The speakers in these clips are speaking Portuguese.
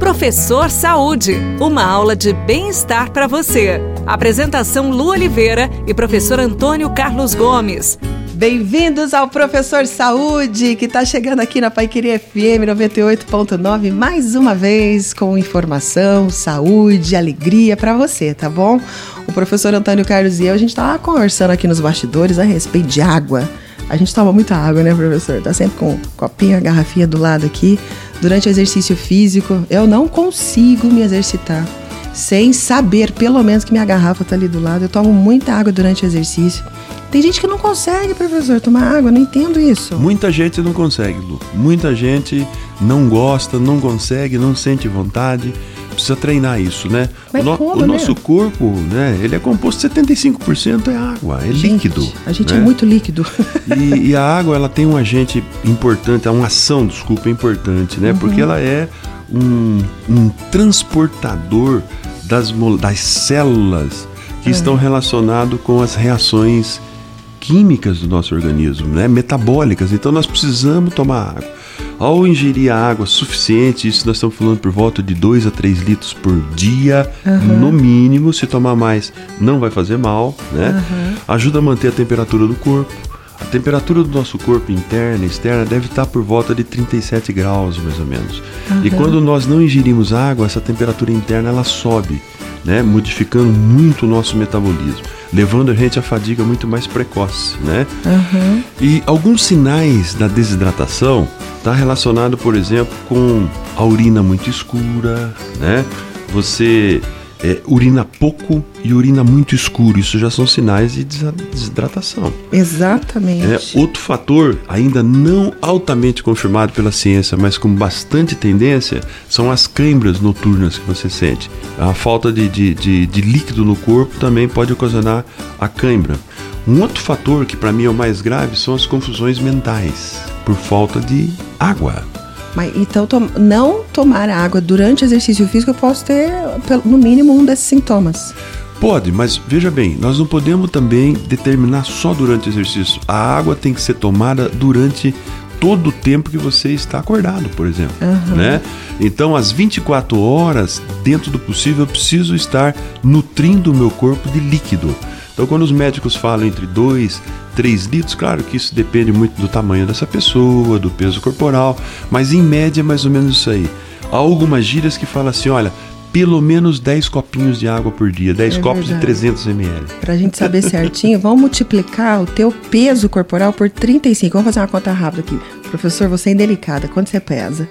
Professor Saúde, uma aula de bem-estar para você. Apresentação Lu Oliveira e professor Antônio Carlos Gomes. Bem-vindos ao Professor Saúde, que está chegando aqui na Paiqueria FM 98.9 mais uma vez com informação, saúde, alegria para você, tá bom? O professor Antônio Carlos e eu, a gente estava conversando aqui nos bastidores a respeito de água. A gente toma muita água, né, professor? Tá sempre com um copinho, a garrafinha do lado aqui. Durante o exercício físico, eu não consigo me exercitar sem saber, pelo menos, que minha garrafa tá ali do lado. Eu tomo muita água durante o exercício. Tem gente que não consegue, professor, tomar água, não entendo isso. Muita gente não consegue, Lu. Muita gente não gosta, não consegue, não sente vontade precisa treinar isso, né? Mas o, no, como, o né? nosso corpo, né? Ele é composto 75% é água, é Gente, líquido. A gente né? é muito líquido. E, e a água, ela tem um agente importante, é uma ação, desculpa, importante, né? Uhum. Porque ela é um, um transportador das, das células que É. estão relacionadas com as reações químicas do nosso organismo, né? Metabólicas. Então nós precisamos tomar água. Ao ingerir a água suficiente, isso nós estamos falando por volta de 2 a 3 litros por dia, no mínimo. Se tomar mais, não vai fazer mal, né? Ajuda a manter a temperatura do corpo. A temperatura do nosso corpo interna e externa deve estar por volta de 37 graus, mais ou menos. E quando nós não ingerimos água, essa temperatura interna ela sobe, né? modificando muito o nosso metabolismo, levando a gente a fadiga muito mais precoce. Né? E alguns sinais da desidratação está relacionado, por exemplo, com a urina muito escura, né? Você é, urina pouco e urina muito escuro. Isso já são sinais de desidratação. Exatamente. É, outro fator, ainda não altamente confirmado pela ciência, mas com bastante tendência, são as câimbras noturnas que você sente. A falta de, de, de- de líquido no corpo também pode ocasionar a câimbra. Um outro fator que para mim é o mais grave são as confusões mentais, por falta de água. Mas então, tom- não tomar água durante o exercício físico, eu posso ter, no mínimo, um desses sintomas. Pode, mas veja bem, nós não podemos também determinar só durante o exercício. A água tem que ser tomada durante todo o tempo que você está acordado, por exemplo, né? Então, às 24 horas, dentro do possível, eu preciso estar nutrindo o meu corpo de líquido. Então, quando os médicos falam entre 2, 3 litros, claro que isso depende muito do tamanho dessa pessoa, do peso corporal, mas em média é mais ou menos isso aí. Há algumas gírias que falam assim, olha, pelo menos 10 copinhos de água por dia, 10 É copos verdade. de 300 ml. Pra gente saber certinho, vamos multiplicar o teu peso corporal por 35. Vamos fazer uma conta rápida aqui. Professor, você é indelicada. Quanto você pesa?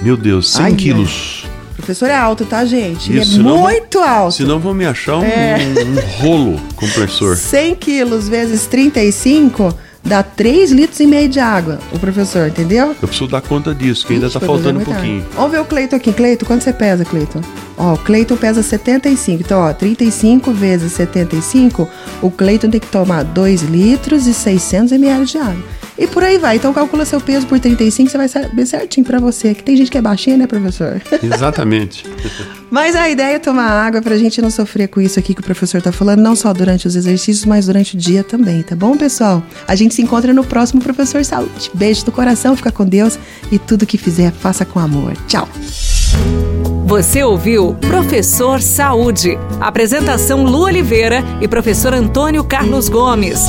Meu Deus, 100 Ai, quilos. O professor é alto, tá, gente? Ele Isso, é senão- muito alto. Senão vão me achar um, É. um rolo compressor. 100 quilos vezes 35 dá 3 litros e meio de água. O professor, entendeu? Eu preciso dar conta disso, que ainda Ixi, tá professor, faltando um é pouquinho. água. Vamos ver o Cleito aqui. Cleito, quanto você pesa, Cleito? Ó, o Cleiton pesa 75. Então, ó, 35 vezes 75, o Cleiton tem que tomar 2 litros e 600 ml de água. E por aí vai. Então, calcula seu peso por 35, você vai saber certinho pra você. Que tem gente que é baixinha, né, professor? Exatamente. Mas a ideia é tomar água pra gente não sofrer com isso aqui que o professor tá falando, não só durante os exercícios, mas durante o dia também, tá bom, pessoal? A gente se encontra no próximo Professor Saúde. Beijo do coração, fica com Deus e tudo que fizer, faça com amor. Tchau! Você ouviu Professor Saúde. Apresentação Lu Oliveira e professor Antônio Carlos Gomes.